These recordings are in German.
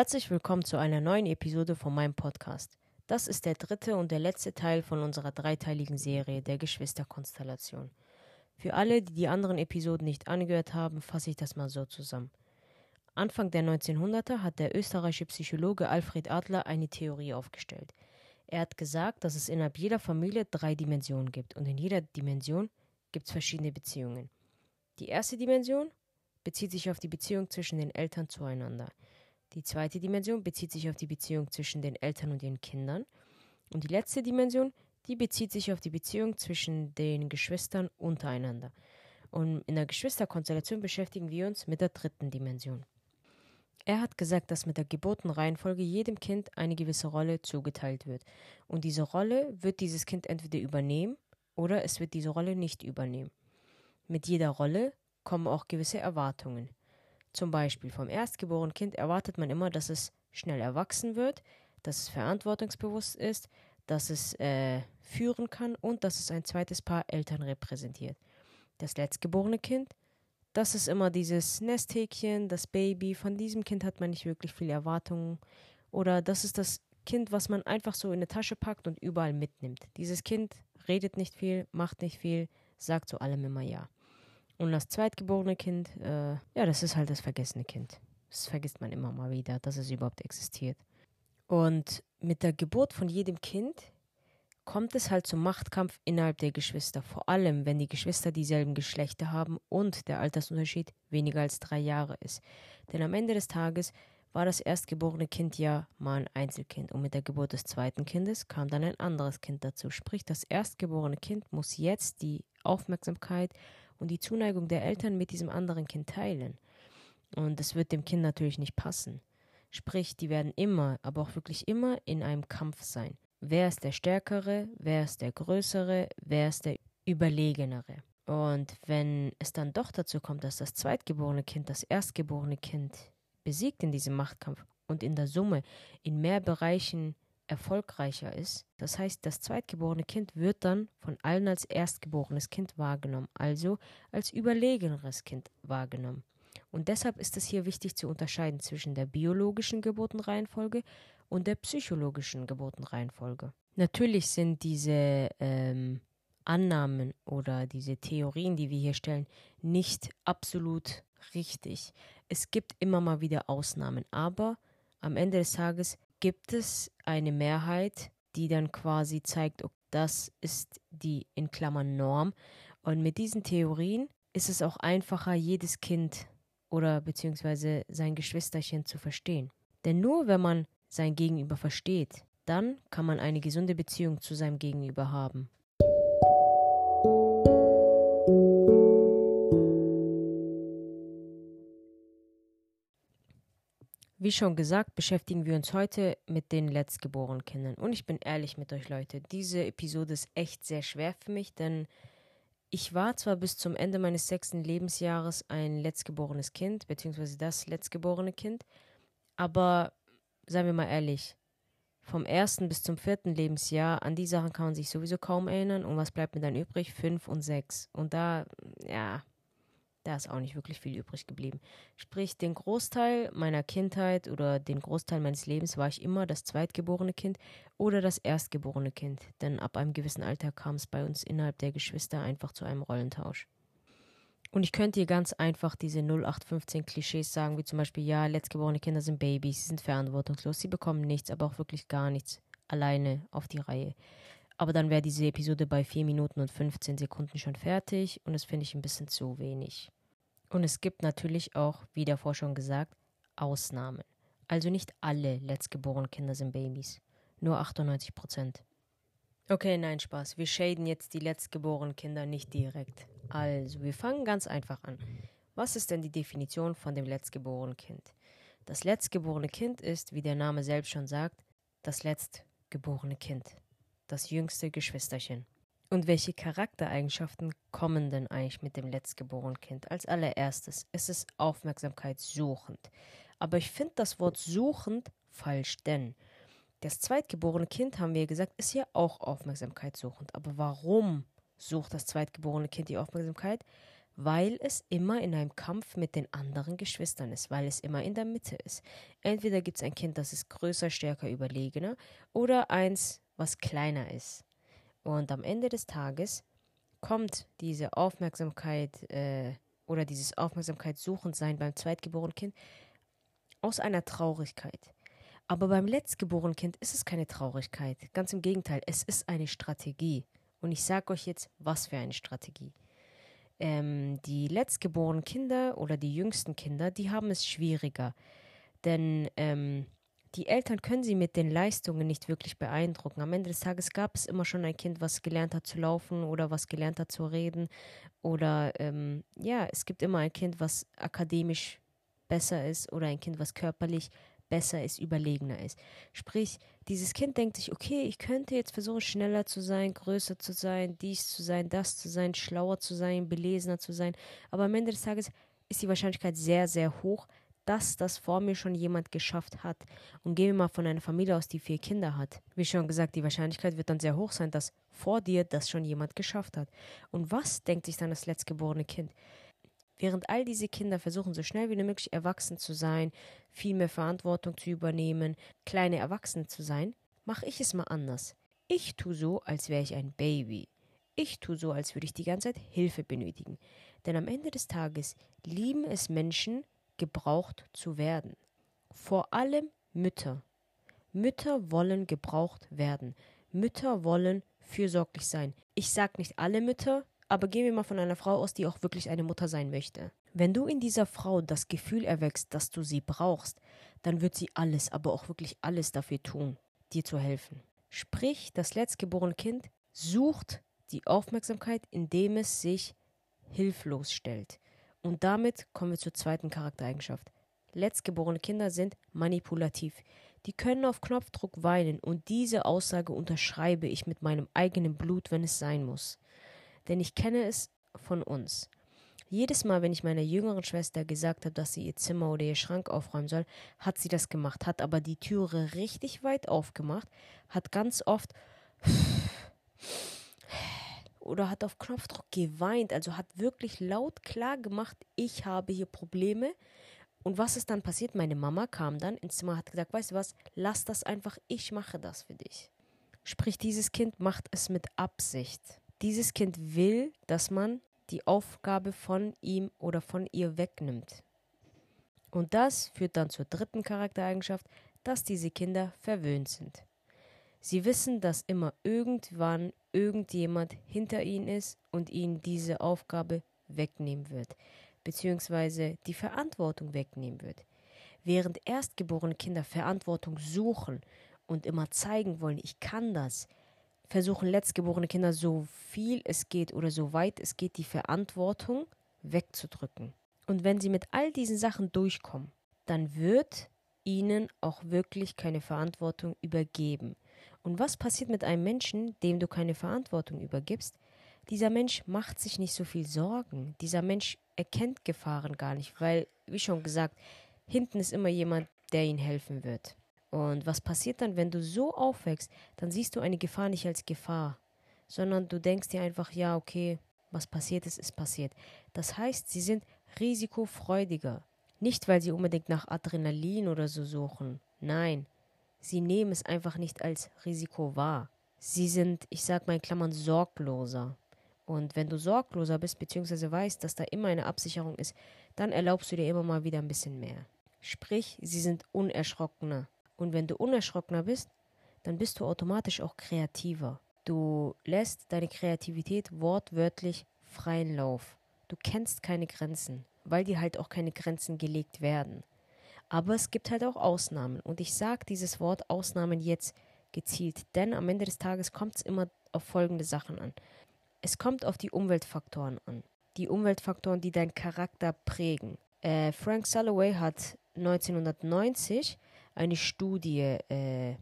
Herzlich willkommen zu einer neuen Episode von meinem Podcast. Das ist der dritte und der letzte Teil von unserer dreiteiligen Serie der Geschwisterkonstellation. Für alle, die die anderen Episoden nicht angehört haben, fasse ich das mal so zusammen. Anfang der 1900er hat der österreichische Psychologe Alfred Adler eine Theorie aufgestellt. Er hat gesagt, dass es innerhalb jeder Familie drei Dimensionen gibt und in jeder Dimension gibt es verschiedene Beziehungen. Die erste Dimension bezieht sich auf die Beziehung zwischen den Eltern zueinander. Die zweite Dimension bezieht sich auf die Beziehung zwischen den Eltern und ihren Kindern. Und die letzte Dimension, die bezieht sich auf die Beziehung zwischen den Geschwistern untereinander. Und in der Geschwisterkonstellation beschäftigen wir uns mit der dritten Dimension. Er hat gesagt, dass mit der Geburtenreihenfolge jedem Kind eine gewisse Rolle zugeteilt wird. Und diese Rolle wird dieses Kind entweder übernehmen oder es wird diese Rolle nicht übernehmen. Mit jeder Rolle kommen auch gewisse Erwartungen. Zum Beispiel vom erstgeborenen Kind erwartet man immer, dass es schnell erwachsen wird, dass es verantwortungsbewusst ist, dass es äh, führen kann und dass es ein zweites Paar Eltern repräsentiert. Das letztgeborene Kind, das ist immer dieses Nesthäkchen, das Baby, von diesem Kind hat man nicht wirklich viele Erwartungen. Oder das ist das Kind, was man einfach so in eine Tasche packt und überall mitnimmt. Dieses Kind redet nicht viel, macht nicht viel, sagt zu allem immer Ja. Und das zweitgeborene Kind, äh, ja, das ist halt das vergessene Kind. Das vergisst man immer mal wieder, dass es überhaupt existiert. Und mit der Geburt von jedem Kind kommt es halt zum Machtkampf innerhalb der Geschwister, vor allem wenn die Geschwister dieselben Geschlechter haben und der Altersunterschied weniger als drei Jahre ist. Denn am Ende des Tages war das erstgeborene Kind ja mal ein Einzelkind und mit der Geburt des zweiten Kindes kam dann ein anderes Kind dazu. Sprich, das erstgeborene Kind muss jetzt die Aufmerksamkeit und die Zuneigung der Eltern mit diesem anderen Kind teilen. Und das wird dem Kind natürlich nicht passen. Sprich, die werden immer, aber auch wirklich immer in einem Kampf sein. Wer ist der Stärkere, wer ist der Größere, wer ist der Überlegenere. Und wenn es dann doch dazu kommt, dass das zweitgeborene Kind das erstgeborene Kind besiegt in diesem Machtkampf und in der Summe in mehr Bereichen erfolgreicher ist. Das heißt, das zweitgeborene Kind wird dann von allen als erstgeborenes Kind wahrgenommen, also als überlegeneres Kind wahrgenommen. Und deshalb ist es hier wichtig zu unterscheiden zwischen der biologischen Geburtenreihenfolge und der psychologischen Geburtenreihenfolge. Natürlich sind diese ähm, Annahmen oder diese Theorien, die wir hier stellen, nicht absolut richtig. Es gibt immer mal wieder Ausnahmen, aber am Ende des Tages gibt es eine Mehrheit, die dann quasi zeigt, okay, das ist die in Klammern Norm. Und mit diesen Theorien ist es auch einfacher, jedes Kind oder beziehungsweise sein Geschwisterchen zu verstehen. Denn nur wenn man sein Gegenüber versteht, dann kann man eine gesunde Beziehung zu seinem Gegenüber haben. Wie schon gesagt, beschäftigen wir uns heute mit den letztgeborenen Kindern. Und ich bin ehrlich mit euch, Leute, diese Episode ist echt sehr schwer für mich, denn ich war zwar bis zum Ende meines sechsten Lebensjahres ein letztgeborenes Kind, beziehungsweise das letztgeborene Kind, aber seien wir mal ehrlich, vom ersten bis zum vierten Lebensjahr, an die Sachen kann man sich sowieso kaum erinnern. Und was bleibt mir dann übrig? Fünf und sechs. Und da, ja, da ist auch nicht wirklich viel übrig geblieben. Sprich, den Großteil meiner Kindheit oder den Großteil meines Lebens war ich immer das zweitgeborene Kind oder das erstgeborene Kind, denn ab einem gewissen Alter kam es bei uns innerhalb der Geschwister einfach zu einem Rollentausch. Und ich könnte hier ganz einfach diese 0815 Klischees sagen, wie zum Beispiel, ja, letztgeborene Kinder sind Babys, sie sind verantwortungslos, sie bekommen nichts, aber auch wirklich gar nichts alleine auf die Reihe. Aber dann wäre diese Episode bei 4 Minuten und 15 Sekunden schon fertig und das finde ich ein bisschen zu wenig. Und es gibt natürlich auch, wie davor schon gesagt, Ausnahmen. Also nicht alle letztgeborenen Kinder sind Babys. Nur 98 Prozent. Okay, nein, Spaß. Wir shaden jetzt die letztgeborenen Kinder nicht direkt. Also, wir fangen ganz einfach an. Was ist denn die Definition von dem letztgeborenen Kind? Das letztgeborene Kind ist, wie der Name selbst schon sagt, das letztgeborene Kind das jüngste Geschwisterchen. Und welche Charaktereigenschaften kommen denn eigentlich mit dem letztgeborenen Kind? Als allererstes, es ist Aufmerksamkeit suchend. Aber ich finde das Wort suchend falsch, denn das zweitgeborene Kind, haben wir gesagt, ist ja auch Aufmerksamkeit suchend. Aber warum sucht das zweitgeborene Kind die Aufmerksamkeit? weil es immer in einem Kampf mit den anderen Geschwistern ist, weil es immer in der Mitte ist. Entweder gibt es ein Kind, das ist größer, stärker, überlegener oder eins, was kleiner ist. Und am Ende des Tages kommt diese Aufmerksamkeit äh, oder dieses Aufmerksamkeitssuchendsein beim zweitgeborenen Kind aus einer Traurigkeit. Aber beim letztgeborenen Kind ist es keine Traurigkeit. Ganz im Gegenteil, es ist eine Strategie. Und ich sage euch jetzt, was für eine Strategie. Ähm, die letztgeborenen Kinder oder die jüngsten Kinder, die haben es schwieriger. Denn ähm, die Eltern können sie mit den Leistungen nicht wirklich beeindrucken. Am Ende des Tages gab es immer schon ein Kind, was gelernt hat zu laufen oder was gelernt hat zu reden. Oder ähm, ja, es gibt immer ein Kind, was akademisch besser ist oder ein Kind, was körperlich besser ist, überlegener ist. Sprich, dieses Kind denkt sich, okay, ich könnte jetzt versuchen, schneller zu sein, größer zu sein, dies zu sein, das zu sein, schlauer zu sein, belesener zu sein. Aber am Ende des Tages ist die Wahrscheinlichkeit sehr, sehr hoch, dass das vor mir schon jemand geschafft hat. Und gehen wir mal von einer Familie aus, die vier Kinder hat. Wie schon gesagt, die Wahrscheinlichkeit wird dann sehr hoch sein, dass vor dir das schon jemand geschafft hat. Und was denkt sich dann das letztgeborene Kind? Während all diese Kinder versuchen, so schnell wie möglich erwachsen zu sein, viel mehr Verantwortung zu übernehmen, kleine Erwachsene zu sein, mache ich es mal anders. Ich tue so, als wäre ich ein Baby. Ich tue so, als würde ich die ganze Zeit Hilfe benötigen. Denn am Ende des Tages lieben es Menschen, gebraucht zu werden. Vor allem Mütter. Mütter wollen gebraucht werden. Mütter wollen fürsorglich sein. Ich sage nicht alle Mütter, aber gehen wir mal von einer Frau aus, die auch wirklich eine Mutter sein möchte. Wenn du in dieser Frau das Gefühl erwächst, dass du sie brauchst, dann wird sie alles, aber auch wirklich alles dafür tun, dir zu helfen. Sprich, das letztgeborene Kind sucht die Aufmerksamkeit, indem es sich hilflos stellt. Und damit kommen wir zur zweiten Charaktereigenschaft. Letztgeborene Kinder sind manipulativ. Die können auf Knopfdruck weinen und diese Aussage unterschreibe ich mit meinem eigenen Blut, wenn es sein muss. Denn ich kenne es von uns. Jedes Mal, wenn ich meiner jüngeren Schwester gesagt habe, dass sie ihr Zimmer oder ihr Schrank aufräumen soll, hat sie das gemacht, hat aber die Türe richtig weit aufgemacht, hat ganz oft oder hat auf Knopfdruck geweint, also hat wirklich laut klar gemacht, ich habe hier Probleme. Und was ist dann passiert? Meine Mama kam dann ins Zimmer, hat gesagt, weißt du was, lass das einfach, ich mache das für dich. Sprich, dieses Kind macht es mit Absicht. Dieses Kind will, dass man die Aufgabe von ihm oder von ihr wegnimmt. Und das führt dann zur dritten Charaktereigenschaft, dass diese Kinder verwöhnt sind. Sie wissen, dass immer irgendwann irgendjemand hinter ihnen ist und ihnen diese Aufgabe wegnehmen wird, beziehungsweise die Verantwortung wegnehmen wird. Während erstgeborene Kinder Verantwortung suchen und immer zeigen wollen, ich kann das, versuchen letztgeborene Kinder so viel es geht oder so weit es geht, die Verantwortung wegzudrücken. Und wenn sie mit all diesen Sachen durchkommen, dann wird ihnen auch wirklich keine Verantwortung übergeben. Und was passiert mit einem Menschen, dem du keine Verantwortung übergibst? Dieser Mensch macht sich nicht so viel Sorgen. Dieser Mensch erkennt Gefahren gar nicht, weil, wie schon gesagt, hinten ist immer jemand, der ihm helfen wird. Und was passiert dann, wenn du so aufwächst, dann siehst du eine Gefahr nicht als Gefahr, sondern du denkst dir einfach, ja, okay, was passiert ist, ist passiert. Das heißt, sie sind risikofreudiger. Nicht, weil sie unbedingt nach Adrenalin oder so suchen. Nein, sie nehmen es einfach nicht als Risiko wahr. Sie sind, ich sag mal in Klammern, sorgloser. Und wenn du sorgloser bist, beziehungsweise weißt, dass da immer eine Absicherung ist, dann erlaubst du dir immer mal wieder ein bisschen mehr. Sprich, sie sind unerschrockener. Und wenn du unerschrockener bist, dann bist du automatisch auch kreativer. Du lässt deine Kreativität wortwörtlich freien Lauf. Du kennst keine Grenzen, weil dir halt auch keine Grenzen gelegt werden. Aber es gibt halt auch Ausnahmen. Und ich sage dieses Wort Ausnahmen jetzt gezielt, denn am Ende des Tages kommt es immer auf folgende Sachen an. Es kommt auf die Umweltfaktoren an. Die Umweltfaktoren, die deinen Charakter prägen. Äh, Frank Salloway hat 1990 eine Studie äh,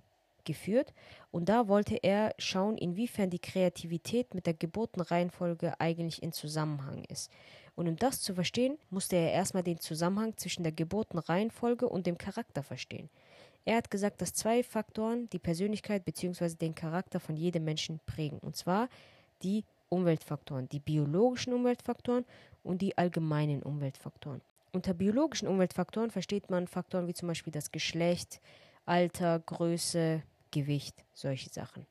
geführt und da wollte er schauen, inwiefern die Kreativität mit der Geburtenreihenfolge eigentlich in Zusammenhang ist. Und um das zu verstehen, musste er erstmal den Zusammenhang zwischen der Geburtenreihenfolge und dem Charakter verstehen. Er hat gesagt, dass zwei Faktoren die Persönlichkeit bzw. den Charakter von jedem Menschen prägen, und zwar die Umweltfaktoren, die biologischen Umweltfaktoren und die allgemeinen Umweltfaktoren. Unter biologischen Umweltfaktoren versteht man Faktoren wie zum Beispiel das Geschlecht, Alter, Größe, Gewicht, solche Sachen.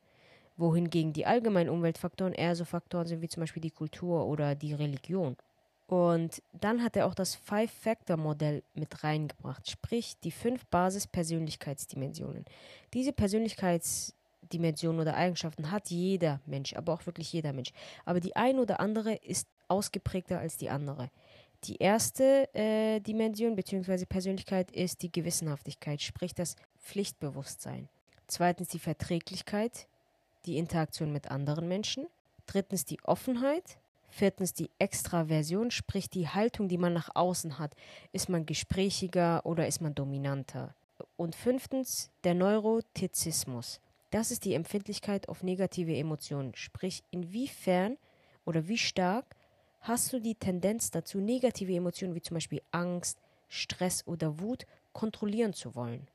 Wohingegen die allgemeinen Umweltfaktoren eher so Faktoren sind wie zum Beispiel die Kultur oder die Religion. Und dann hat er auch das Five-Factor-Modell mit reingebracht, sprich die fünf Basis-Persönlichkeitsdimensionen. Diese Persönlichkeitsdimensionen oder Eigenschaften hat jeder Mensch, aber auch wirklich jeder Mensch. Aber die eine oder andere ist ausgeprägter als die andere. Die erste äh, Dimension bzw. Persönlichkeit ist die Gewissenhaftigkeit, sprich das Pflichtbewusstsein. Zweitens die Verträglichkeit, die Interaktion mit anderen Menschen. Drittens die Offenheit. Viertens die Extraversion, sprich die Haltung, die man nach außen hat. Ist man gesprächiger oder ist man dominanter? Und fünftens der Neurotizismus. Das ist die Empfindlichkeit auf negative Emotionen, sprich inwiefern oder wie stark hast du die Tendenz dazu, negative Emotionen wie zum Beispiel Angst, Stress oder Wut kontrollieren zu wollen.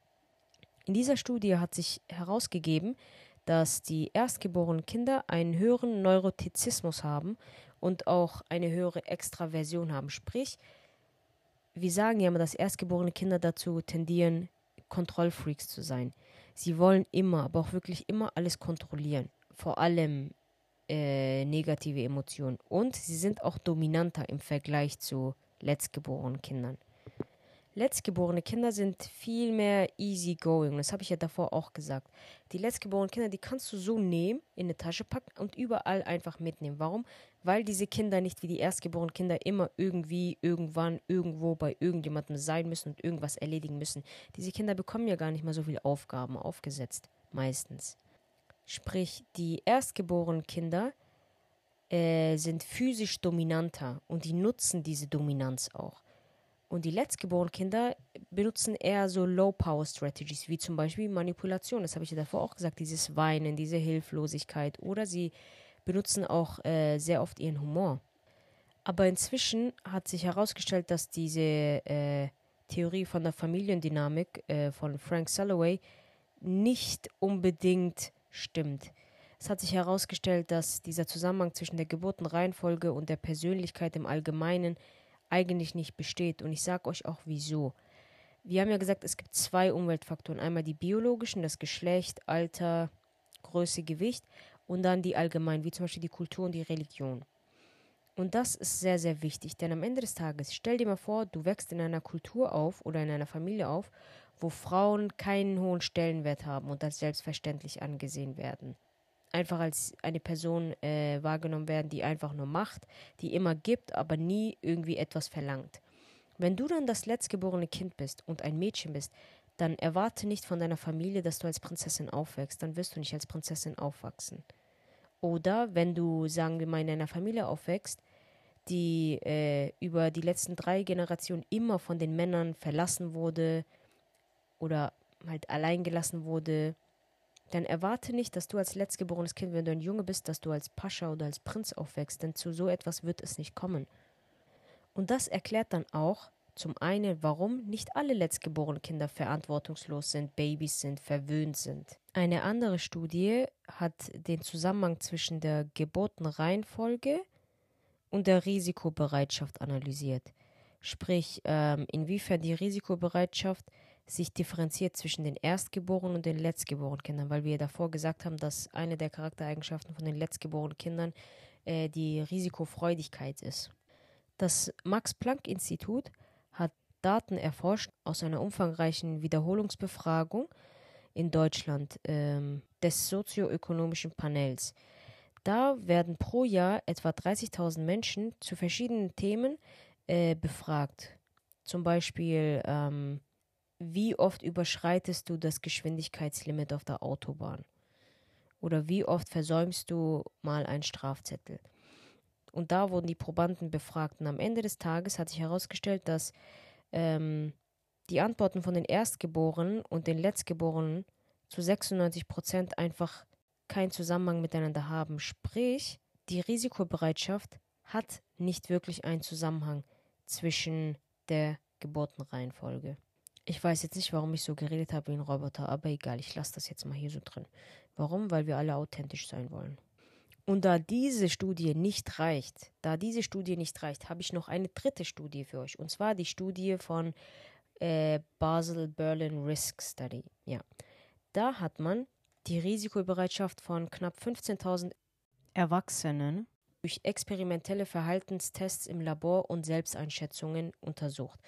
In dieser Studie hat sich herausgegeben, dass die erstgeborenen Kinder einen höheren Neurotizismus haben und auch eine höhere Extraversion haben. Sprich, wir sagen ja immer, dass erstgeborene Kinder dazu tendieren, Kontrollfreaks zu sein. Sie wollen immer, aber auch wirklich immer alles kontrollieren. Vor allem äh, negative Emotionen. Und sie sind auch dominanter im Vergleich zu letztgeborenen Kindern. Letztgeborene Kinder sind viel mehr easygoing. Das habe ich ja davor auch gesagt. Die letztgeborenen Kinder, die kannst du so nehmen, in eine Tasche packen und überall einfach mitnehmen. Warum? Weil diese Kinder nicht wie die erstgeborenen Kinder immer irgendwie, irgendwann, irgendwo bei irgendjemandem sein müssen und irgendwas erledigen müssen. Diese Kinder bekommen ja gar nicht mal so viele Aufgaben aufgesetzt. Meistens. Sprich, die erstgeborenen Kinder äh, sind physisch dominanter und die nutzen diese Dominanz auch. Und die letztgeborenen Kinder benutzen eher so Low-Power-Strategies, wie zum Beispiel Manipulation. Das habe ich ja davor auch gesagt, dieses Weinen, diese Hilflosigkeit. Oder sie benutzen auch äh, sehr oft ihren Humor. Aber inzwischen hat sich herausgestellt, dass diese äh, Theorie von der Familiendynamik äh, von Frank Salloway nicht unbedingt stimmt. Es hat sich herausgestellt, dass dieser Zusammenhang zwischen der Geburtenreihenfolge und der Persönlichkeit im Allgemeinen eigentlich nicht besteht. Und ich sage euch auch wieso. Wir haben ja gesagt, es gibt zwei Umweltfaktoren. Einmal die biologischen, das Geschlecht, Alter, Größe, Gewicht und dann die allgemeinen, wie zum Beispiel die Kultur und die Religion. Und das ist sehr, sehr wichtig, denn am Ende des Tages, stell dir mal vor, du wächst in einer Kultur auf oder in einer Familie auf, wo Frauen keinen hohen Stellenwert haben und als selbstverständlich angesehen werden einfach als eine Person äh, wahrgenommen werden, die einfach nur macht, die immer gibt, aber nie irgendwie etwas verlangt. Wenn du dann das letztgeborene Kind bist und ein Mädchen bist, dann erwarte nicht von deiner Familie, dass du als Prinzessin aufwächst, dann wirst du nicht als Prinzessin aufwachsen. Oder wenn du, sagen wir mal, in einer Familie aufwächst, die äh, über die letzten drei Generationen immer von den Männern verlassen wurde oder halt allein gelassen wurde, dann erwarte nicht, dass du als letztgeborenes Kind, wenn du ein Junge bist, dass du als Pascha oder als Prinz aufwächst, denn zu so etwas wird es nicht kommen. Und das erklärt dann auch zum einen, warum nicht alle letztgeborenen Kinder verantwortungslos sind, Babys sind, verwöhnt sind. Eine andere Studie hat den Zusammenhang zwischen der Geburtenreihenfolge und der Risikobereitschaft analysiert. Sprich, ähm, inwiefern die Risikobereitschaft sich differenziert zwischen den erstgeborenen und den letztgeborenen Kindern, weil wir davor gesagt haben, dass eine der Charaktereigenschaften von den letztgeborenen Kindern äh, die Risikofreudigkeit ist. Das Max-Planck-Institut hat Daten erforscht aus einer umfangreichen Wiederholungsbefragung in Deutschland ähm, des sozioökonomischen Panels. Da werden pro Jahr etwa 30.000 Menschen zu verschiedenen Themen äh, befragt. Zum Beispiel ähm, wie oft überschreitest du das Geschwindigkeitslimit auf der Autobahn? Oder wie oft versäumst du mal einen Strafzettel? Und da wurden die Probanden befragt. Und am Ende des Tages hat sich herausgestellt, dass ähm, die Antworten von den Erstgeborenen und den Letztgeborenen zu 96 Prozent einfach keinen Zusammenhang miteinander haben. Sprich, die Risikobereitschaft hat nicht wirklich einen Zusammenhang zwischen der Geburtenreihenfolge. Ich weiß jetzt nicht, warum ich so geredet habe wie ein Roboter, aber egal, ich lasse das jetzt mal hier so drin. Warum? Weil wir alle authentisch sein wollen. Und da diese Studie nicht reicht, da diese Studie nicht reicht, habe ich noch eine dritte Studie für euch. Und zwar die Studie von äh, Basel Berlin Risk Study. Ja, da hat man die Risikobereitschaft von knapp 15.000 Erwachsenen durch experimentelle Verhaltenstests im Labor und Selbsteinschätzungen untersucht.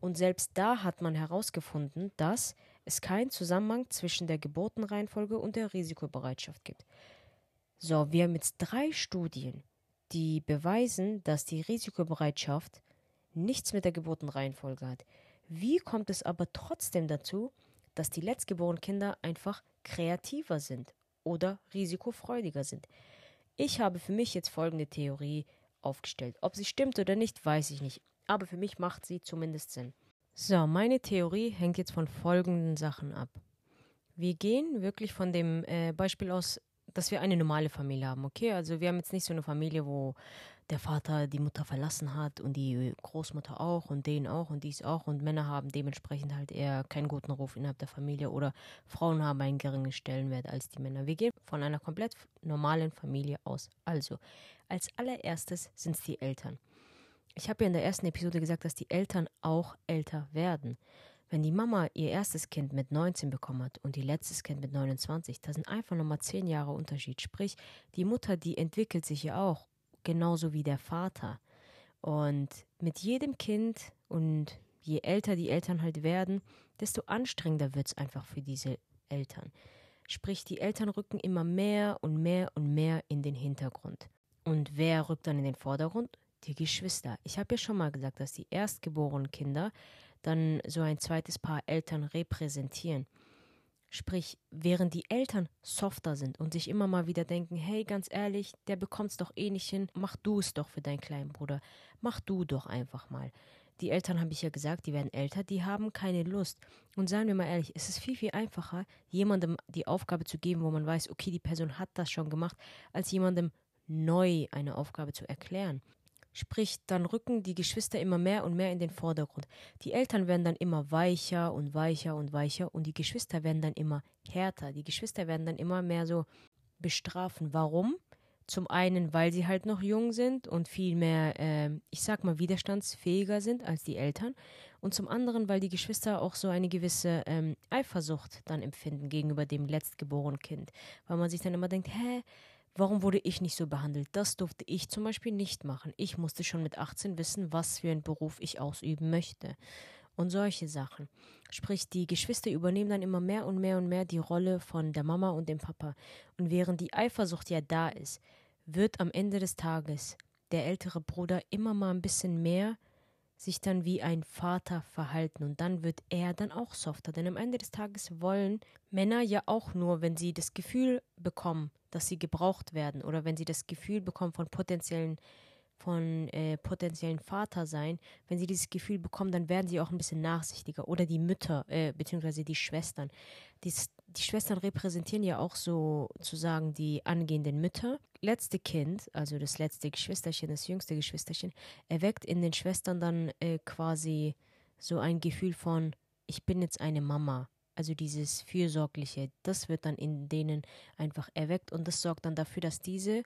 Und selbst da hat man herausgefunden, dass es keinen Zusammenhang zwischen der Geburtenreihenfolge und der Risikobereitschaft gibt. So, wir haben jetzt drei Studien, die beweisen, dass die Risikobereitschaft nichts mit der Geburtenreihenfolge hat. Wie kommt es aber trotzdem dazu, dass die letztgeborenen Kinder einfach kreativer sind oder risikofreudiger sind? Ich habe für mich jetzt folgende Theorie aufgestellt. Ob sie stimmt oder nicht, weiß ich nicht. Aber für mich macht sie zumindest Sinn. So, meine Theorie hängt jetzt von folgenden Sachen ab. Wir gehen wirklich von dem äh, Beispiel aus, dass wir eine normale Familie haben, okay? Also wir haben jetzt nicht so eine Familie, wo der Vater die Mutter verlassen hat und die Großmutter auch und den auch und dies auch und Männer haben dementsprechend halt eher keinen guten Ruf innerhalb der Familie oder Frauen haben einen geringen Stellenwert als die Männer. Wir gehen von einer komplett normalen Familie aus. Also, als allererstes sind es die Eltern. Ich habe ja in der ersten Episode gesagt, dass die Eltern auch älter werden. Wenn die Mama ihr erstes Kind mit 19 bekommen hat und ihr letztes Kind mit 29, da sind einfach nochmal 10 Jahre Unterschied. Sprich, die Mutter, die entwickelt sich ja auch genauso wie der Vater. Und mit jedem Kind und je älter die Eltern halt werden, desto anstrengender wird es einfach für diese Eltern. Sprich, die Eltern rücken immer mehr und mehr und mehr in den Hintergrund. Und wer rückt dann in den Vordergrund? Die Geschwister. Ich habe ja schon mal gesagt, dass die erstgeborenen Kinder dann so ein zweites Paar Eltern repräsentieren. Sprich, während die Eltern softer sind und sich immer mal wieder denken, hey, ganz ehrlich, der bekommt's doch eh nicht hin, mach du es doch für deinen kleinen Bruder, mach du doch einfach mal. Die Eltern, habe ich ja gesagt, die werden älter, die haben keine Lust. Und seien wir mal ehrlich, es ist viel, viel einfacher, jemandem die Aufgabe zu geben, wo man weiß, okay, die Person hat das schon gemacht, als jemandem neu eine Aufgabe zu erklären. Sprich, dann rücken die Geschwister immer mehr und mehr in den Vordergrund. Die Eltern werden dann immer weicher und weicher und weicher und die Geschwister werden dann immer härter. Die Geschwister werden dann immer mehr so bestrafen. Warum? Zum einen, weil sie halt noch jung sind und viel mehr, äh, ich sag mal, widerstandsfähiger sind als die Eltern. Und zum anderen, weil die Geschwister auch so eine gewisse ähm, Eifersucht dann empfinden gegenüber dem letztgeborenen Kind. Weil man sich dann immer denkt, hä, Warum wurde ich nicht so behandelt? Das durfte ich zum Beispiel nicht machen. Ich musste schon mit 18 wissen, was für einen Beruf ich ausüben möchte. Und solche Sachen. Sprich, die Geschwister übernehmen dann immer mehr und mehr und mehr die Rolle von der Mama und dem Papa. Und während die Eifersucht ja da ist, wird am Ende des Tages der ältere Bruder immer mal ein bisschen mehr sich dann wie ein Vater verhalten und dann wird er dann auch softer. Denn am Ende des Tages wollen Männer ja auch nur, wenn sie das Gefühl bekommen, dass sie gebraucht werden oder wenn sie das Gefühl bekommen von potenziellen von äh, potenziellen Vater sein, wenn sie dieses Gefühl bekommen, dann werden sie auch ein bisschen nachsichtiger. Oder die Mütter, äh, beziehungsweise die Schwestern. Dies, die Schwestern repräsentieren ja auch sozusagen die angehenden Mütter. Letzte Kind, also das letzte Geschwisterchen, das jüngste Geschwisterchen, erweckt in den Schwestern dann äh, quasi so ein Gefühl von, ich bin jetzt eine Mama. Also dieses Fürsorgliche, das wird dann in denen einfach erweckt und das sorgt dann dafür, dass diese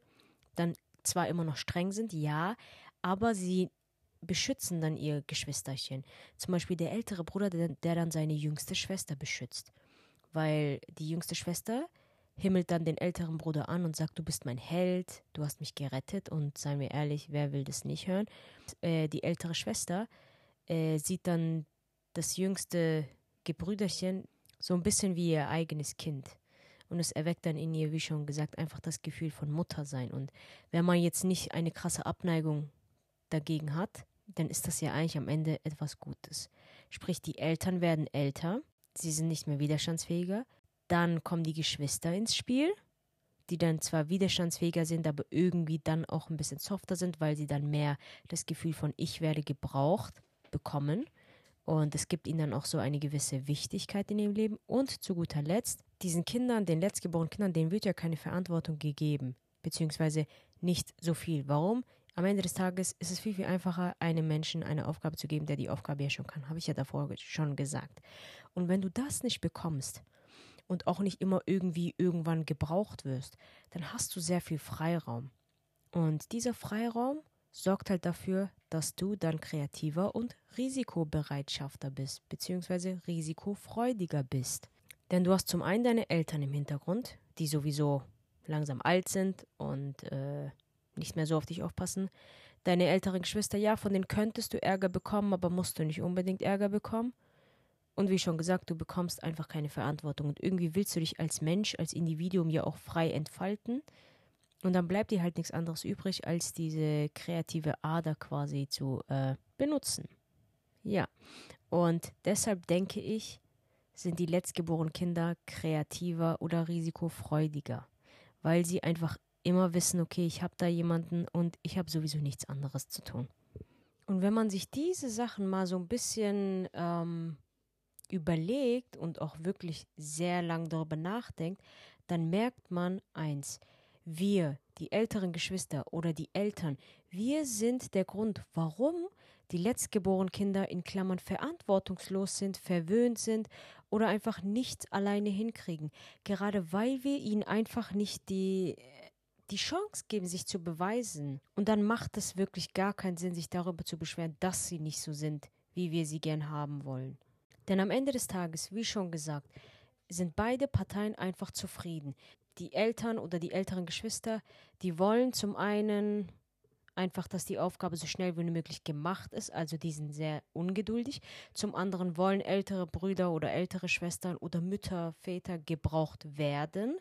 dann zwar immer noch streng sind, ja, aber sie beschützen dann ihr Geschwisterchen. Zum Beispiel der ältere Bruder, der, der dann seine jüngste Schwester beschützt. Weil die jüngste Schwester himmelt dann den älteren Bruder an und sagt, du bist mein Held, du hast mich gerettet und seien wir ehrlich, wer will das nicht hören? Äh, die ältere Schwester äh, sieht dann das jüngste Gebrüderchen so ein bisschen wie ihr eigenes Kind. Und es erweckt dann in ihr, wie schon gesagt, einfach das Gefühl von Muttersein. Und wenn man jetzt nicht eine krasse Abneigung dagegen hat, dann ist das ja eigentlich am Ende etwas Gutes. Sprich, die Eltern werden älter, sie sind nicht mehr widerstandsfähiger. Dann kommen die Geschwister ins Spiel, die dann zwar widerstandsfähiger sind, aber irgendwie dann auch ein bisschen softer sind, weil sie dann mehr das Gefühl von ich werde gebraucht bekommen. Und es gibt ihnen dann auch so eine gewisse Wichtigkeit in ihrem Leben. Und zu guter Letzt, diesen Kindern, den letztgeborenen Kindern, denen wird ja keine Verantwortung gegeben, beziehungsweise nicht so viel. Warum? Am Ende des Tages ist es viel, viel einfacher, einem Menschen eine Aufgabe zu geben, der die Aufgabe ja schon kann. Habe ich ja davor schon gesagt. Und wenn du das nicht bekommst, und auch nicht immer irgendwie irgendwann gebraucht wirst, dann hast du sehr viel Freiraum. Und dieser Freiraum sorgt halt dafür, dass du dann kreativer und risikobereitschafter bist, beziehungsweise risikofreudiger bist. Denn du hast zum einen deine Eltern im Hintergrund, die sowieso langsam alt sind und äh, nicht mehr so auf dich aufpassen. Deine älteren Geschwister, ja, von denen könntest du Ärger bekommen, aber musst du nicht unbedingt Ärger bekommen. Und wie schon gesagt, du bekommst einfach keine Verantwortung. Und irgendwie willst du dich als Mensch, als Individuum ja auch frei entfalten. Und dann bleibt dir halt nichts anderes übrig, als diese kreative Ader quasi zu äh, benutzen. Ja, und deshalb denke ich, sind die letztgeborenen Kinder kreativer oder risikofreudiger, weil sie einfach immer wissen, okay, ich habe da jemanden und ich habe sowieso nichts anderes zu tun. Und wenn man sich diese Sachen mal so ein bisschen ähm, überlegt und auch wirklich sehr lang darüber nachdenkt, dann merkt man eins, wir, die älteren Geschwister oder die Eltern, wir sind der Grund, warum die letztgeborenen Kinder in Klammern verantwortungslos sind, verwöhnt sind oder einfach nichts alleine hinkriegen. Gerade weil wir ihnen einfach nicht die, die Chance geben, sich zu beweisen. Und dann macht es wirklich gar keinen Sinn, sich darüber zu beschweren, dass sie nicht so sind, wie wir sie gern haben wollen. Denn am Ende des Tages, wie schon gesagt, sind beide Parteien einfach zufrieden. Die Eltern oder die älteren Geschwister, die wollen zum einen einfach, dass die Aufgabe so schnell wie möglich gemacht ist, also die sind sehr ungeduldig. Zum anderen wollen ältere Brüder oder ältere Schwestern oder Mütter, Väter gebraucht werden.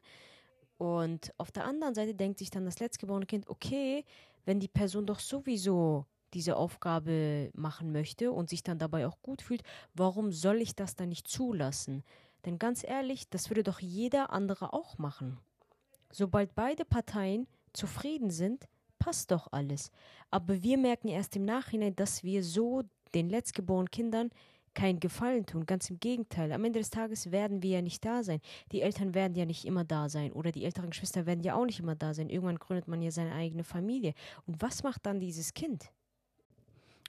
Und auf der anderen Seite denkt sich dann das letztgeborene Kind, okay, wenn die Person doch sowieso diese Aufgabe machen möchte und sich dann dabei auch gut fühlt, warum soll ich das dann nicht zulassen? Denn ganz ehrlich, das würde doch jeder andere auch machen. Sobald beide Parteien zufrieden sind, passt doch alles. Aber wir merken erst im Nachhinein, dass wir so den letztgeborenen Kindern keinen Gefallen tun. Ganz im Gegenteil. Am Ende des Tages werden wir ja nicht da sein. Die Eltern werden ja nicht immer da sein. Oder die älteren Geschwister werden ja auch nicht immer da sein. Irgendwann gründet man ja seine eigene Familie. Und was macht dann dieses Kind?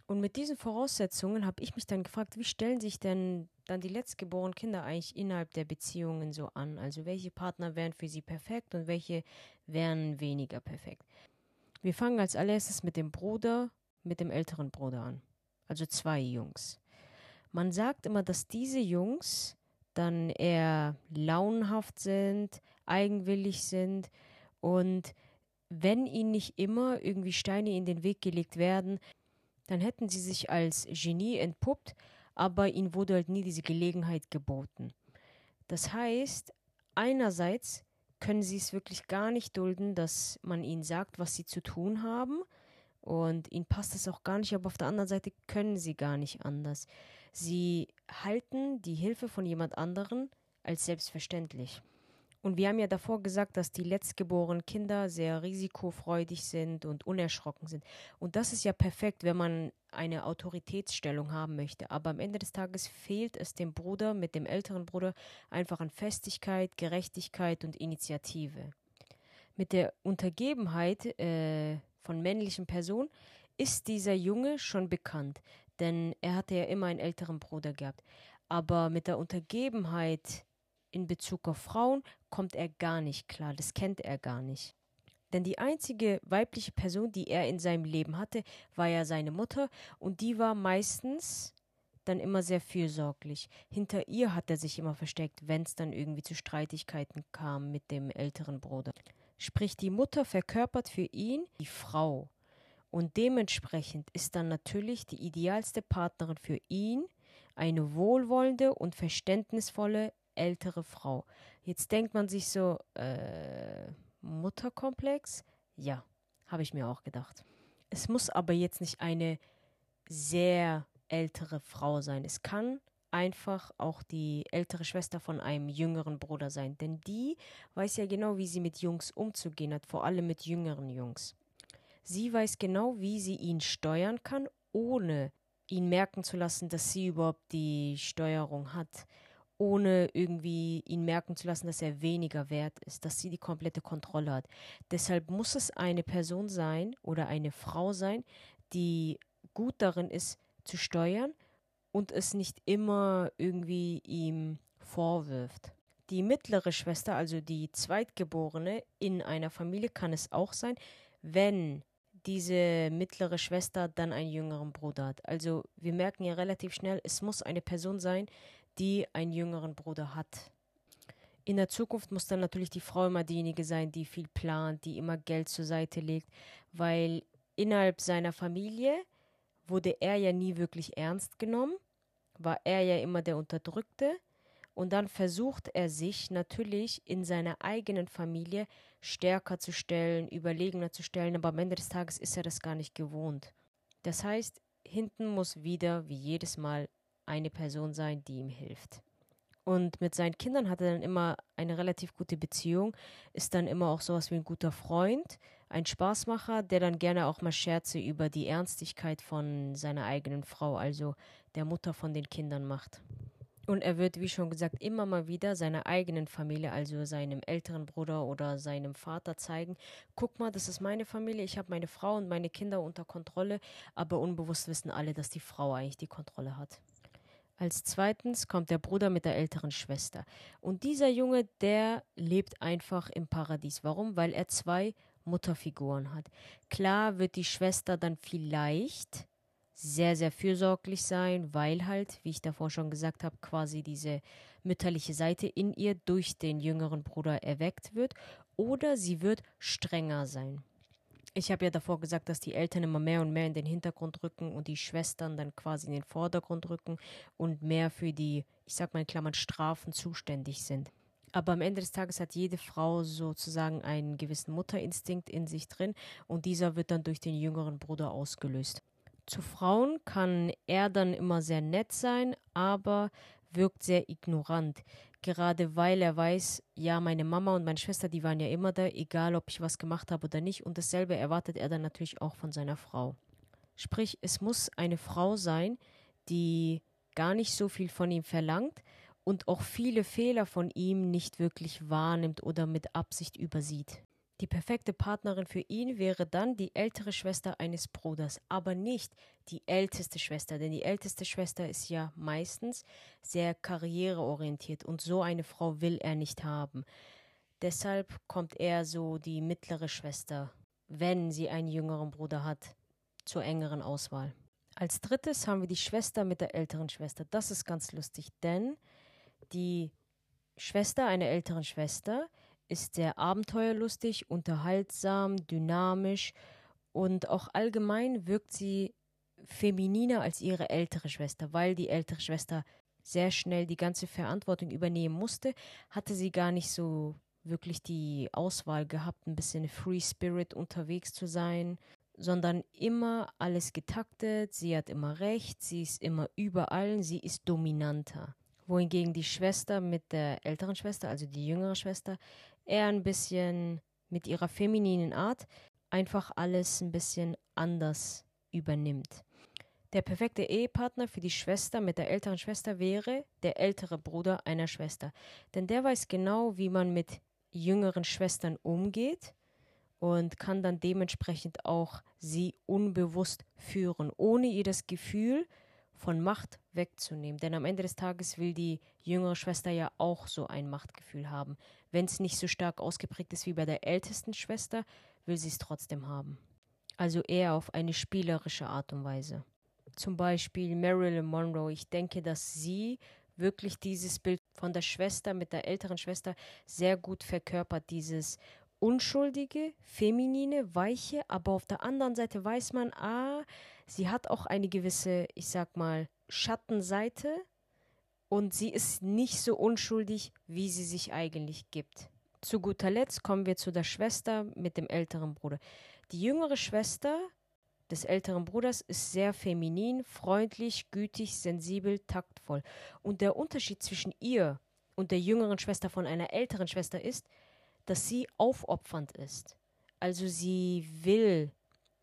Und mit diesen Voraussetzungen habe ich mich dann gefragt, wie stellen sich denn dann die letztgeborenen Kinder eigentlich innerhalb der Beziehungen so an? Also welche Partner wären für sie perfekt und welche wären weniger perfekt? Wir fangen als allererstes mit dem Bruder, mit dem älteren Bruder an. Also zwei Jungs. Man sagt immer, dass diese Jungs dann eher launenhaft sind, eigenwillig sind und wenn ihnen nicht immer irgendwie Steine in den Weg gelegt werden, dann hätten sie sich als Genie entpuppt, aber ihnen wurde halt nie diese Gelegenheit geboten. Das heißt, einerseits können sie es wirklich gar nicht dulden, dass man ihnen sagt, was sie zu tun haben. Und ihnen passt es auch gar nicht, aber auf der anderen Seite können sie gar nicht anders. Sie halten die Hilfe von jemand anderen als selbstverständlich. Und wir haben ja davor gesagt, dass die letztgeborenen Kinder sehr risikofreudig sind und unerschrocken sind. Und das ist ja perfekt, wenn man eine Autoritätsstellung haben möchte. Aber am Ende des Tages fehlt es dem Bruder mit dem älteren Bruder einfach an Festigkeit, Gerechtigkeit und Initiative. Mit der Untergebenheit äh, von männlichen Personen ist dieser Junge schon bekannt, denn er hatte ja immer einen älteren Bruder gehabt. Aber mit der Untergebenheit in Bezug auf Frauen kommt er gar nicht klar, das kennt er gar nicht. Denn die einzige weibliche Person, die er in seinem Leben hatte, war ja seine Mutter und die war meistens dann immer sehr fürsorglich. Hinter ihr hat er sich immer versteckt, wenn es dann irgendwie zu Streitigkeiten kam mit dem älteren Bruder. Sprich, die Mutter verkörpert für ihn die Frau. Und dementsprechend ist dann natürlich die idealste Partnerin für ihn eine wohlwollende und verständnisvolle ältere Frau. Jetzt denkt man sich so, äh, Mutterkomplex? Ja, habe ich mir auch gedacht. Es muss aber jetzt nicht eine sehr ältere Frau sein. Es kann einfach auch die ältere Schwester von einem jüngeren Bruder sein, denn die weiß ja genau, wie sie mit Jungs umzugehen hat, vor allem mit jüngeren Jungs. Sie weiß genau, wie sie ihn steuern kann, ohne ihn merken zu lassen, dass sie überhaupt die Steuerung hat ohne irgendwie ihn merken zu lassen, dass er weniger wert ist, dass sie die komplette Kontrolle hat. Deshalb muss es eine Person sein oder eine Frau sein, die gut darin ist zu steuern und es nicht immer irgendwie ihm vorwirft. die mittlere Schwester, also die Zweitgeborene in einer Familie, kann es auch sein, wenn diese mittlere Schwester dann einen jüngeren Bruder hat. Also wir merken ja relativ schnell, es muss eine Person sein, die einen jüngeren Bruder hat. In der Zukunft muss dann natürlich die Frau immer diejenige sein, die viel plant, die immer Geld zur Seite legt, weil innerhalb seiner Familie wurde er ja nie wirklich ernst genommen, war er ja immer der Unterdrückte und dann versucht er sich natürlich in seiner eigenen Familie stärker zu stellen, überlegener zu stellen, aber am Ende des Tages ist er das gar nicht gewohnt. Das heißt, hinten muss wieder, wie jedes Mal, eine Person sein, die ihm hilft. Und mit seinen Kindern hat er dann immer eine relativ gute Beziehung, ist dann immer auch sowas wie ein guter Freund, ein Spaßmacher, der dann gerne auch mal Scherze über die Ernstigkeit von seiner eigenen Frau, also der Mutter von den Kindern macht. Und er wird, wie schon gesagt, immer mal wieder seiner eigenen Familie, also seinem älteren Bruder oder seinem Vater zeigen, guck mal, das ist meine Familie, ich habe meine Frau und meine Kinder unter Kontrolle, aber unbewusst wissen alle, dass die Frau eigentlich die Kontrolle hat. Als zweitens kommt der Bruder mit der älteren Schwester. Und dieser Junge, der lebt einfach im Paradies. Warum? Weil er zwei Mutterfiguren hat. Klar wird die Schwester dann vielleicht sehr, sehr fürsorglich sein, weil halt, wie ich davor schon gesagt habe, quasi diese mütterliche Seite in ihr durch den jüngeren Bruder erweckt wird. Oder sie wird strenger sein. Ich habe ja davor gesagt, dass die Eltern immer mehr und mehr in den Hintergrund rücken und die Schwestern dann quasi in den Vordergrund rücken und mehr für die, ich sag mal in Klammern, Strafen zuständig sind. Aber am Ende des Tages hat jede Frau sozusagen einen gewissen Mutterinstinkt in sich drin und dieser wird dann durch den jüngeren Bruder ausgelöst. Zu Frauen kann er dann immer sehr nett sein, aber wirkt sehr ignorant. Gerade weil er weiß, ja, meine Mama und meine Schwester, die waren ja immer da, egal ob ich was gemacht habe oder nicht. Und dasselbe erwartet er dann natürlich auch von seiner Frau. Sprich, es muss eine Frau sein, die gar nicht so viel von ihm verlangt und auch viele Fehler von ihm nicht wirklich wahrnimmt oder mit Absicht übersieht. Die perfekte Partnerin für ihn wäre dann die ältere Schwester eines Bruders, aber nicht die älteste Schwester, denn die älteste Schwester ist ja meistens sehr karriereorientiert und so eine Frau will er nicht haben. Deshalb kommt er so die mittlere Schwester, wenn sie einen jüngeren Bruder hat, zur engeren Auswahl. Als drittes haben wir die Schwester mit der älteren Schwester. Das ist ganz lustig, denn die Schwester einer älteren Schwester ist sehr abenteuerlustig, unterhaltsam, dynamisch und auch allgemein wirkt sie femininer als ihre ältere Schwester, weil die ältere Schwester sehr schnell die ganze Verantwortung übernehmen musste, hatte sie gar nicht so wirklich die Auswahl gehabt, ein bisschen Free Spirit unterwegs zu sein, sondern immer alles getaktet, sie hat immer recht, sie ist immer überall, sie ist dominanter. Wohingegen die Schwester mit der älteren Schwester, also die jüngere Schwester, eher ein bisschen mit ihrer femininen Art einfach alles ein bisschen anders übernimmt. Der perfekte Ehepartner für die Schwester mit der älteren Schwester wäre der ältere Bruder einer Schwester. Denn der weiß genau, wie man mit jüngeren Schwestern umgeht und kann dann dementsprechend auch sie unbewusst führen, ohne ihr das Gefühl von Macht wegzunehmen. Denn am Ende des Tages will die jüngere Schwester ja auch so ein Machtgefühl haben. Wenn es nicht so stark ausgeprägt ist wie bei der ältesten Schwester, will sie es trotzdem haben. Also eher auf eine spielerische Art und Weise. Zum Beispiel Marilyn Monroe. Ich denke, dass sie wirklich dieses Bild von der Schwester mit der älteren Schwester sehr gut verkörpert. Dieses unschuldige, feminine, weiche, aber auf der anderen Seite weiß man, ah, sie hat auch eine gewisse, ich sag mal, Schattenseite und sie ist nicht so unschuldig, wie sie sich eigentlich gibt. Zu guter Letzt kommen wir zu der Schwester mit dem älteren Bruder. Die jüngere Schwester des älteren Bruders ist sehr feminin, freundlich, gütig, sensibel, taktvoll. Und der Unterschied zwischen ihr und der jüngeren Schwester von einer älteren Schwester ist, dass sie aufopfernd ist. Also sie will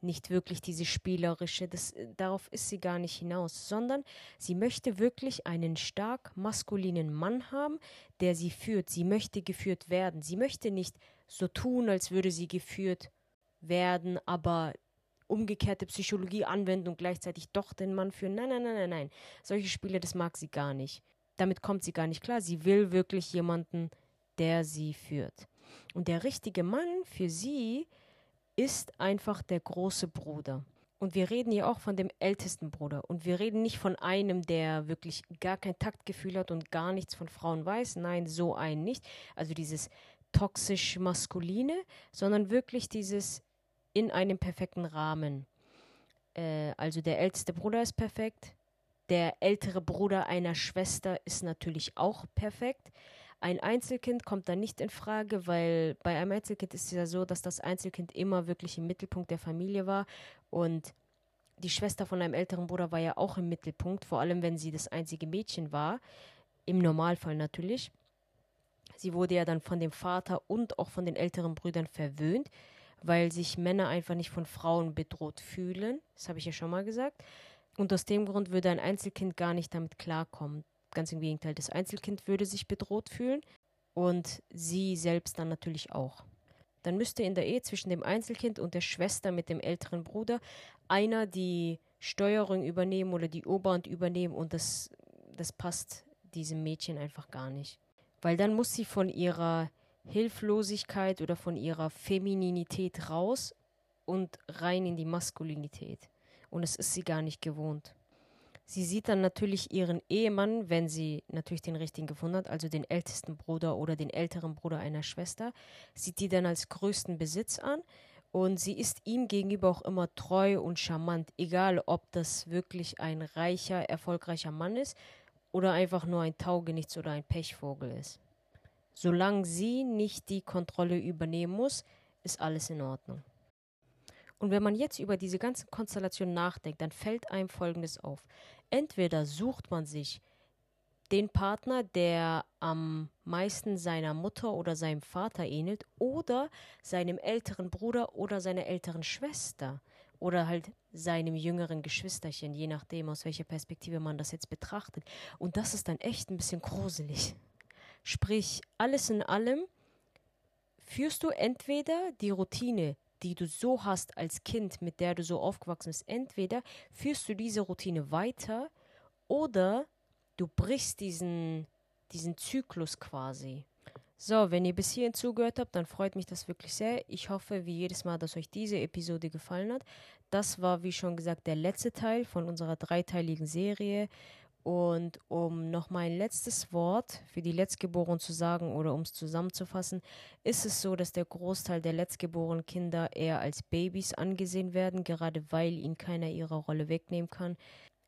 nicht wirklich diese spielerische, das, darauf ist sie gar nicht hinaus, sondern sie möchte wirklich einen stark maskulinen Mann haben, der sie führt. Sie möchte geführt werden. Sie möchte nicht so tun, als würde sie geführt werden, aber umgekehrte Psychologie anwenden und gleichzeitig doch den Mann führen. Nein, nein, nein, nein, nein. Solche Spiele, das mag sie gar nicht. damit kommt sie gar nicht klar. Sie will wirklich jemanden, der sie führt. Und der richtige Mann für sie ist einfach der große Bruder. Und wir reden hier auch von dem ältesten Bruder. Und wir reden nicht von einem, der wirklich gar kein Taktgefühl hat und gar nichts von Frauen weiß. Nein, so ein nicht. Also dieses toxisch maskuline, sondern wirklich dieses in einem perfekten Rahmen. Äh, also der älteste Bruder ist perfekt. Der ältere Bruder einer Schwester ist natürlich auch perfekt. Ein Einzelkind kommt da nicht in Frage, weil bei einem Einzelkind ist es ja so, dass das Einzelkind immer wirklich im Mittelpunkt der Familie war und die Schwester von einem älteren Bruder war ja auch im Mittelpunkt, vor allem wenn sie das einzige Mädchen war, im Normalfall natürlich. Sie wurde ja dann von dem Vater und auch von den älteren Brüdern verwöhnt, weil sich Männer einfach nicht von Frauen bedroht fühlen. Das habe ich ja schon mal gesagt. Und aus dem Grund würde ein Einzelkind gar nicht damit klarkommen. Ganz im Gegenteil, das Einzelkind würde sich bedroht fühlen und sie selbst dann natürlich auch. Dann müsste in der Ehe zwischen dem Einzelkind und der Schwester mit dem älteren Bruder einer die Steuerung übernehmen oder die Oberhand übernehmen und das, das passt diesem Mädchen einfach gar nicht. Weil dann muss sie von ihrer Hilflosigkeit oder von ihrer Femininität raus und rein in die Maskulinität. Und es ist sie gar nicht gewohnt. Sie sieht dann natürlich ihren Ehemann, wenn sie natürlich den richtigen gefunden hat, also den ältesten Bruder oder den älteren Bruder einer Schwester, sieht die dann als größten Besitz an und sie ist ihm gegenüber auch immer treu und charmant, egal ob das wirklich ein reicher, erfolgreicher Mann ist oder einfach nur ein Taugenichts oder ein Pechvogel ist. Solange sie nicht die Kontrolle übernehmen muss, ist alles in Ordnung. Und wenn man jetzt über diese ganze Konstellation nachdenkt, dann fällt einem Folgendes auf. Entweder sucht man sich den Partner, der am meisten seiner Mutter oder seinem Vater ähnelt, oder seinem älteren Bruder oder seiner älteren Schwester oder halt seinem jüngeren Geschwisterchen, je nachdem, aus welcher Perspektive man das jetzt betrachtet. Und das ist dann echt ein bisschen gruselig. Sprich, alles in allem führst du entweder die Routine die du so hast als Kind, mit der du so aufgewachsen bist, entweder führst du diese Routine weiter oder du brichst diesen, diesen Zyklus quasi. So, wenn ihr bis hierhin zugehört habt, dann freut mich das wirklich sehr. Ich hoffe, wie jedes Mal, dass euch diese Episode gefallen hat. Das war, wie schon gesagt, der letzte Teil von unserer dreiteiligen Serie. Und um noch mein letztes Wort für die Letztgeborenen zu sagen oder um es zusammenzufassen, ist es so, dass der Großteil der letztgeborenen Kinder eher als Babys angesehen werden, gerade weil ihnen keiner ihre Rolle wegnehmen kann.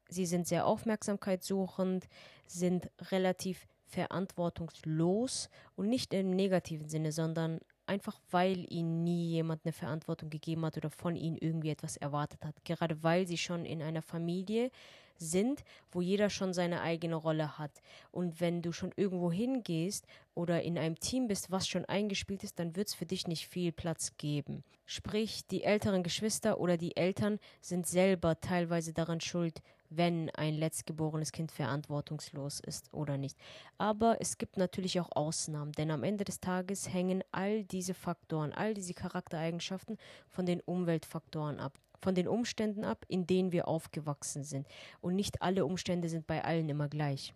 Sie sind sehr aufmerksamkeitssuchend, sind relativ verantwortungslos und nicht im negativen Sinne, sondern einfach weil ihnen nie jemand eine Verantwortung gegeben hat oder von ihnen irgendwie etwas erwartet hat. Gerade weil sie schon in einer Familie sind, wo jeder schon seine eigene Rolle hat. Und wenn du schon irgendwo hingehst oder in einem Team bist, was schon eingespielt ist, dann wird es für dich nicht viel Platz geben. Sprich, die älteren Geschwister oder die Eltern sind selber teilweise daran schuld, wenn ein letztgeborenes Kind verantwortungslos ist oder nicht. Aber es gibt natürlich auch Ausnahmen, denn am Ende des Tages hängen all diese Faktoren, all diese Charaktereigenschaften von den Umweltfaktoren ab von den Umständen ab, in denen wir aufgewachsen sind. Und nicht alle Umstände sind bei allen immer gleich.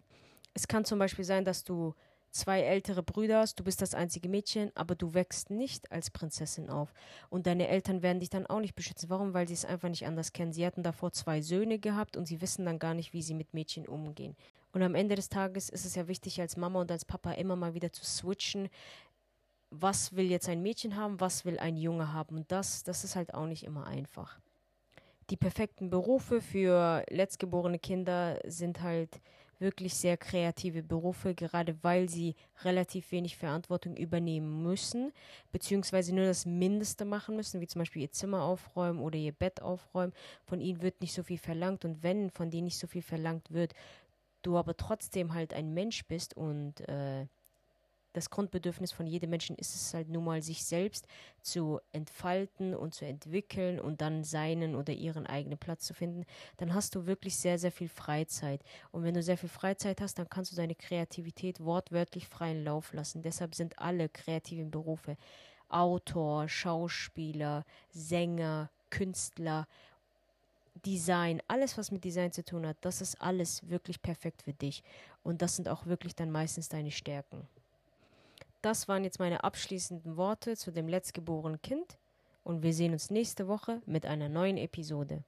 Es kann zum Beispiel sein, dass du zwei ältere Brüder du bist das einzige Mädchen, aber du wächst nicht als Prinzessin auf. Und deine Eltern werden dich dann auch nicht beschützen. Warum? Weil sie es einfach nicht anders kennen. Sie hatten davor zwei Söhne gehabt und sie wissen dann gar nicht, wie sie mit Mädchen umgehen. Und am Ende des Tages ist es ja wichtig, als Mama und als Papa immer mal wieder zu switchen. Was will jetzt ein Mädchen haben, was will ein Junge haben? Und das, das ist halt auch nicht immer einfach die perfekten Berufe für letztgeborene Kinder sind halt wirklich sehr kreative Berufe, gerade weil sie relativ wenig Verantwortung übernehmen müssen, beziehungsweise nur das Mindeste machen müssen, wie zum Beispiel ihr Zimmer aufräumen oder ihr Bett aufräumen. Von ihnen wird nicht so viel verlangt und wenn von denen nicht so viel verlangt wird, du aber trotzdem halt ein Mensch bist und äh, das Grundbedürfnis von jedem Menschen ist es halt nun mal, sich selbst zu entfalten und zu entwickeln und dann seinen oder ihren eigenen Platz zu finden, dann hast du wirklich sehr, sehr viel Freizeit. Und wenn du sehr viel Freizeit hast, dann kannst du deine Kreativität wortwörtlich freien Lauf lassen. Deshalb sind alle kreativen Berufe Autor, Schauspieler, Sänger, Künstler Design, alles, was mit Design zu tun hat, das ist alles wirklich perfekt für dich. Und das sind auch wirklich dann meistens deine Stärken. Das waren jetzt meine abschließenden Worte zu dem letztgeborenen Kind. Und wir sehen uns nächste Woche mit einer neuen Episode.